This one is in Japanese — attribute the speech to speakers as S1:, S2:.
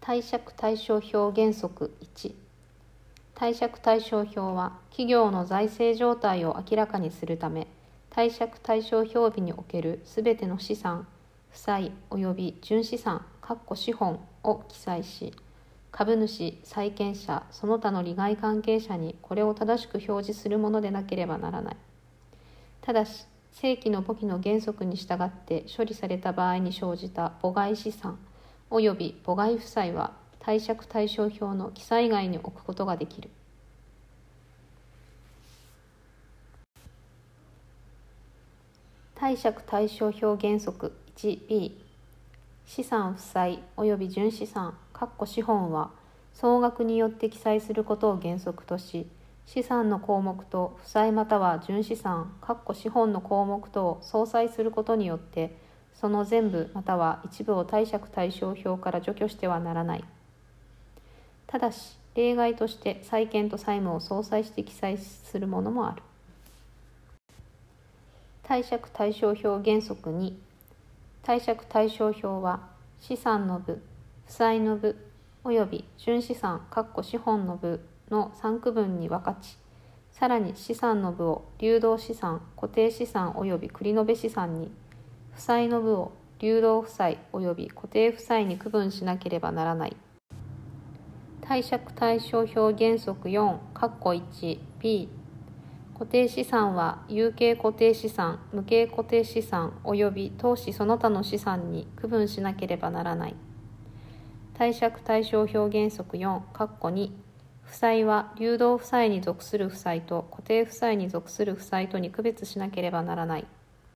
S1: 貸借対照表原則1貸借対照表は企業の財政状態を明らかにするため貸借対照表日におけるすべての資産負債及び純資産資本を記載し株主債権者その他の利害関係者にこれを正しく表示するものでなければならない。ただし正規の簿記の原則に従って処理された場合に生じた母外資産及び母外負債は貸借対照表の記載外に置くことができる。貸借対照表原則 1b 資産負債及び純資産かっこ資本は総額によって記載することを原則とし資産の項目と負債または純資産かっこ資本の項目とを相殺することによってその全部または一部を貸借対照表から除去してはならない。ただし例外として債権と債務を相殺して記載するものもある。貸借対照表原則2貸借対照表は資産の部負債の部及び純資産かっこ資本の部の3区分に分かちさらに資産の部を流動資産固定資産及び繰延資産に負債の部を流動負債及び固定負債に区分しなければならない貸借対照表原則4 1b 固定資産は有形固定資産無形固定資産及び投資その他の資産に区分しなければならない貸借対照表原則4 2負債は流動負債に属する負債と固定負債に属する負債とに区別しなければならない。